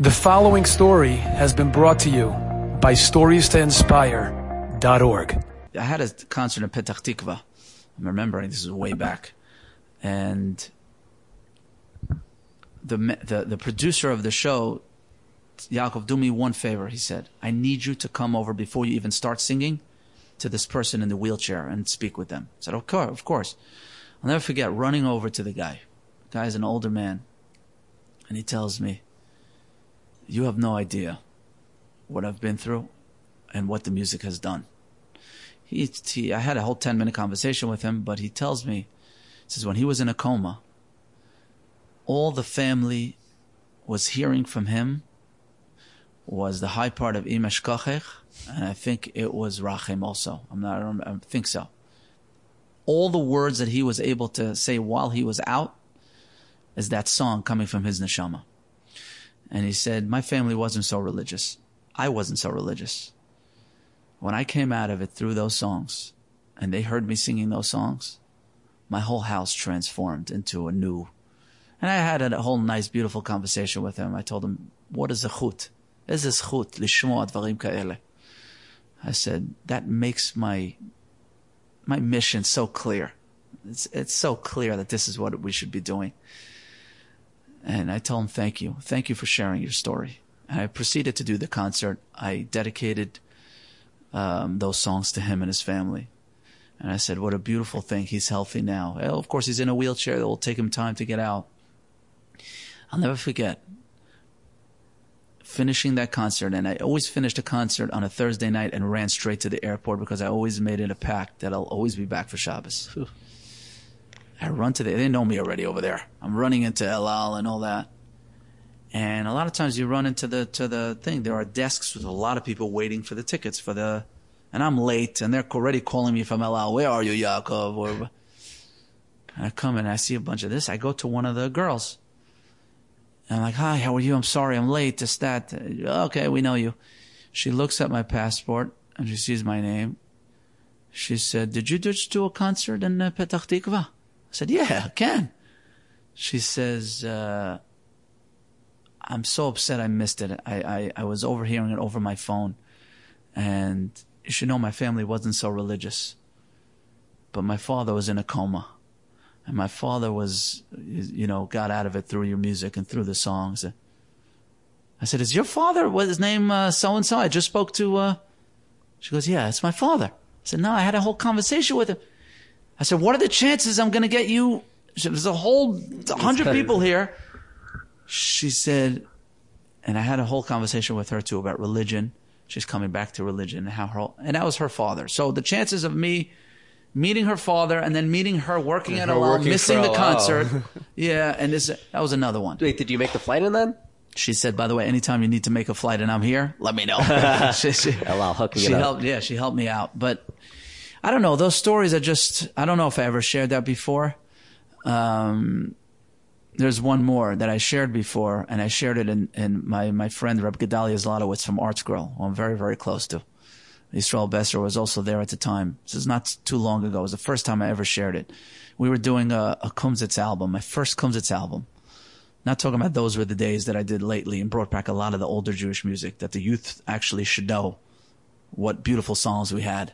The following story has been brought to you by StoriesToInspire.org. I had a concert in Petach Tikva. I'm remembering this is way back, and the the the producer of the show, Yaakov, do me one favor. He said, "I need you to come over before you even start singing, to this person in the wheelchair and speak with them." I said, "Of course, of course." I'll never forget running over to the guy. The guy's an older man, and he tells me you have no idea what I've been through and what the music has done. He, he, I had a whole 10 minute conversation with him, but he tells me, he says, when he was in a coma, all the family was hearing from him was the high part of Im Eshkachech, and I think it was Rachem also. I'm not, I, don't, I think so. All the words that he was able to say while he was out is that song coming from his neshama. And he said, My family wasn't so religious. I wasn't so religious. When I came out of it through those songs, and they heard me singing those songs, my whole house transformed into a new. And I had a whole nice, beautiful conversation with him. I told him, What is a chut? Is this chut? Lishmo advarim ka'ele. I said, That makes my, my mission so clear. It's, it's so clear that this is what we should be doing. And I tell him, thank you. Thank you for sharing your story. And I proceeded to do the concert. I dedicated um, those songs to him and his family. And I said, what a beautiful thing. He's healthy now. Well, of course, he's in a wheelchair. It will take him time to get out. I'll never forget finishing that concert. And I always finished a concert on a Thursday night and ran straight to the airport because I always made it a pact that I'll always be back for Shabbos. I run to the, they know me already over there. I'm running into El Al and all that. And a lot of times you run into the, to the thing. There are desks with a lot of people waiting for the tickets for the, and I'm late and they're already calling me from El Al. Where are you, Yaakov? Or, and I come and I see a bunch of this. I go to one of the girls. And I'm like, hi, how are you? I'm sorry, I'm late. This, that. Okay, we know you. She looks at my passport and she sees my name. She said, did you just do a concert in uh, Petach Tikva? I said, yeah, I can. She says, uh, I'm so upset I missed it. I, I, I was overhearing it over my phone. And you should know my family wasn't so religious. But my father was in a coma. And my father was, you know, got out of it through your music and through the songs. I said, is your father, what his name, so and so? I just spoke to, uh, she goes, yeah, it's my father. I said, no, I had a whole conversation with him. I said, what are the chances I'm going to get you? There's a whole hundred people here. She said, and I had a whole conversation with her too about religion. She's coming back to religion and how her, and that was her father. So the chances of me meeting her father and then meeting her working And at her a missing the concert. Oh. yeah. And this, that was another one. Wait, did you make the flight in then? She said, by the way, anytime you need to make a flight and I'm here, let me know. she, she, Allow hooking she it up. helped, yeah, she helped me out. But I don't know, those stories are just, I don't know if I ever shared that before. Um, there's one more that I shared before, and I shared it in, in my, my friend Reb Gedalia Zlotowitz from ArtScroll, who I'm very, very close to. Israel Besser was also there at the time. This is not too long ago. It was the first time I ever shared it. We were doing a, a Kumsitz album, my first Kumsitz album. Not talking about those were the days that I did lately and brought back a lot of the older Jewish music that the youth actually should know what beautiful songs we had.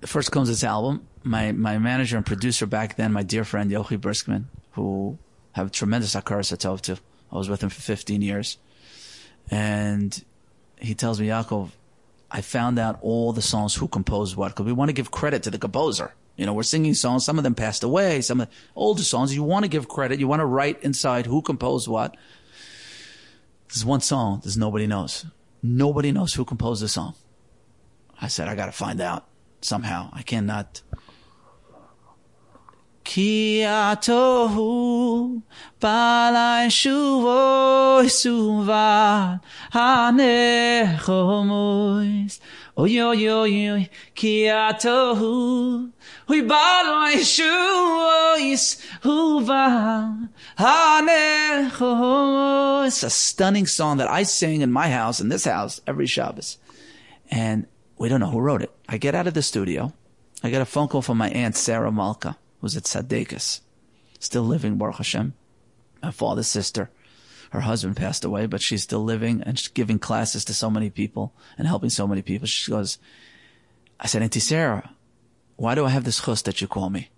The comes this album, my, my manager and producer back then, my dear friend Yochi Briskman, who have tremendous akar satov to. I was with him for 15 years. And he tells me, Yaakov, I found out all the songs who composed what, because we want to give credit to the composer. You know, we're singing songs, some of them passed away, some of the older songs, you want to give credit, you want to write inside who composed what. There's one song that nobody knows. Nobody knows who composed the song. I said, I gotta find out somehow. I cannot. Ki atohu balai shuvo suvat hanechomois oy oy oy oy ki atohu hui balai shuvois huva hanechomois a stunning song that I sing in my house in this house every Shabbos and we don't know who wrote it. I get out of the studio. I get a phone call from my aunt Sarah Malka, who's at Sadekis, still living, Baruch Hashem. My father's sister. her husband passed away, but she's still living and she's giving classes to so many people and helping so many people. She goes, I said, Auntie Sarah, why do I have this chus that you call me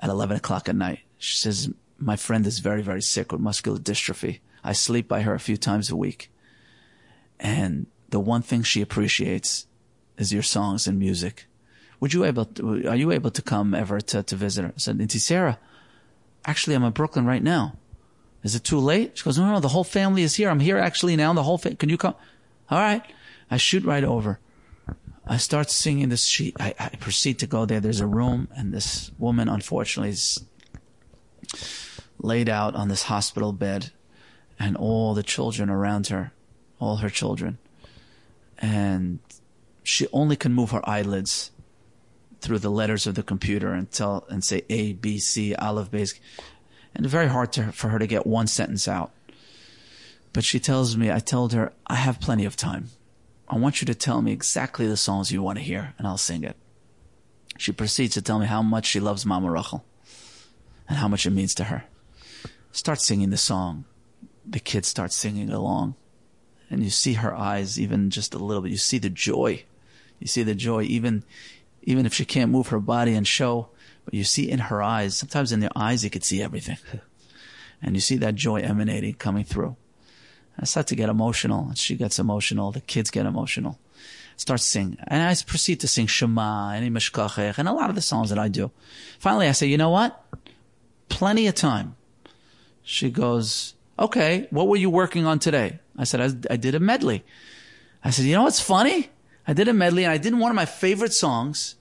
at 11 o'clock at night? She says, my friend is very, very sick with muscular dystrophy. I sleep by her a few times a week. And the one thing she appreciates is your songs and music. Would you able to, are you able to come ever to, to visit her? I said, Auntie Sarah, actually I'm in Brooklyn right now. Is it too late? She goes, no, no, the whole family is here. I'm here actually now. The whole family, can you come? All right. I shoot right over. I start singing this sheet. I, I proceed to go there. There's a room and this woman, unfortunately, is laid out on this hospital bed and all the children around her, all her children. And she only can move her eyelids through the letters of the computer and tell and say A, B, C, Aleph, Beis, and very hard to, for her to get one sentence out. But she tells me, I told her, I have plenty of time. I want you to tell me exactly the songs you want to hear, and I'll sing it. She proceeds to tell me how much she loves Mama Rachel and how much it means to her. Start singing the song. The kids start singing along. And you see her eyes even just a little bit. You see the joy. You see the joy even even if she can't move her body and show, but you see in her eyes, sometimes in their eyes you could see everything. and you see that joy emanating, coming through. I start to get emotional. She gets emotional. The kids get emotional. Start singing. And I proceed to sing Shema and Mishkachech and a lot of the songs that I do. Finally, I say, you know what? Plenty of time. She goes, okay, what were you working on today? I said, I, I did a medley. I said, you know what's funny? I did a medley and I did one of my favorite songs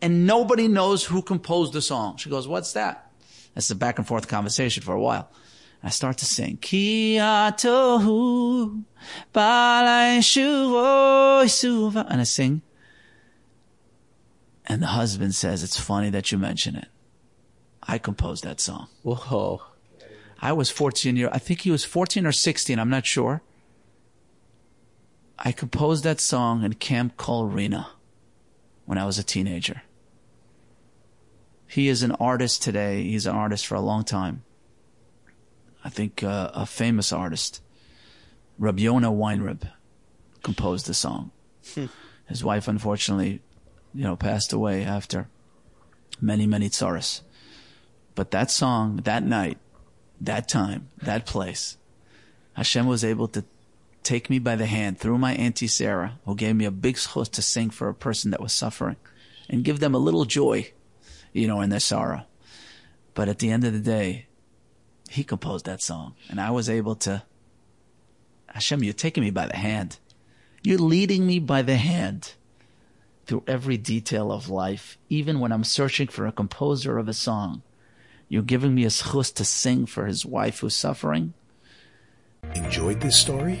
and nobody knows who composed the song. She goes, what's that? That's a back and forth conversation for a while. I start to sing, Ki atohu and I sing. And the husband says, it's funny that you mention it. I composed that song. Whoa. I was 14 years, I think he was 14 or 16, I'm not sure. I composed that song in Camp Colrena when I was a teenager. He is an artist today. He's an artist for a long time. I think uh, a famous artist, Rabbi Yonah Weinrib, composed the song. Hmm. His wife, unfortunately, you know, passed away after many, many tsaras. But that song, that night, that time, that place, Hashem was able to take me by the hand through my auntie Sarah, who gave me a big schus to sing for a person that was suffering, and give them a little joy, you know, in their sorrow. But at the end of the day, he composed that song, and I was able to. Hashem, you're taking me by the hand. You're leading me by the hand through every detail of life, even when I'm searching for a composer of a song. You're giving me a schus to sing for his wife who's suffering. Enjoyed this story?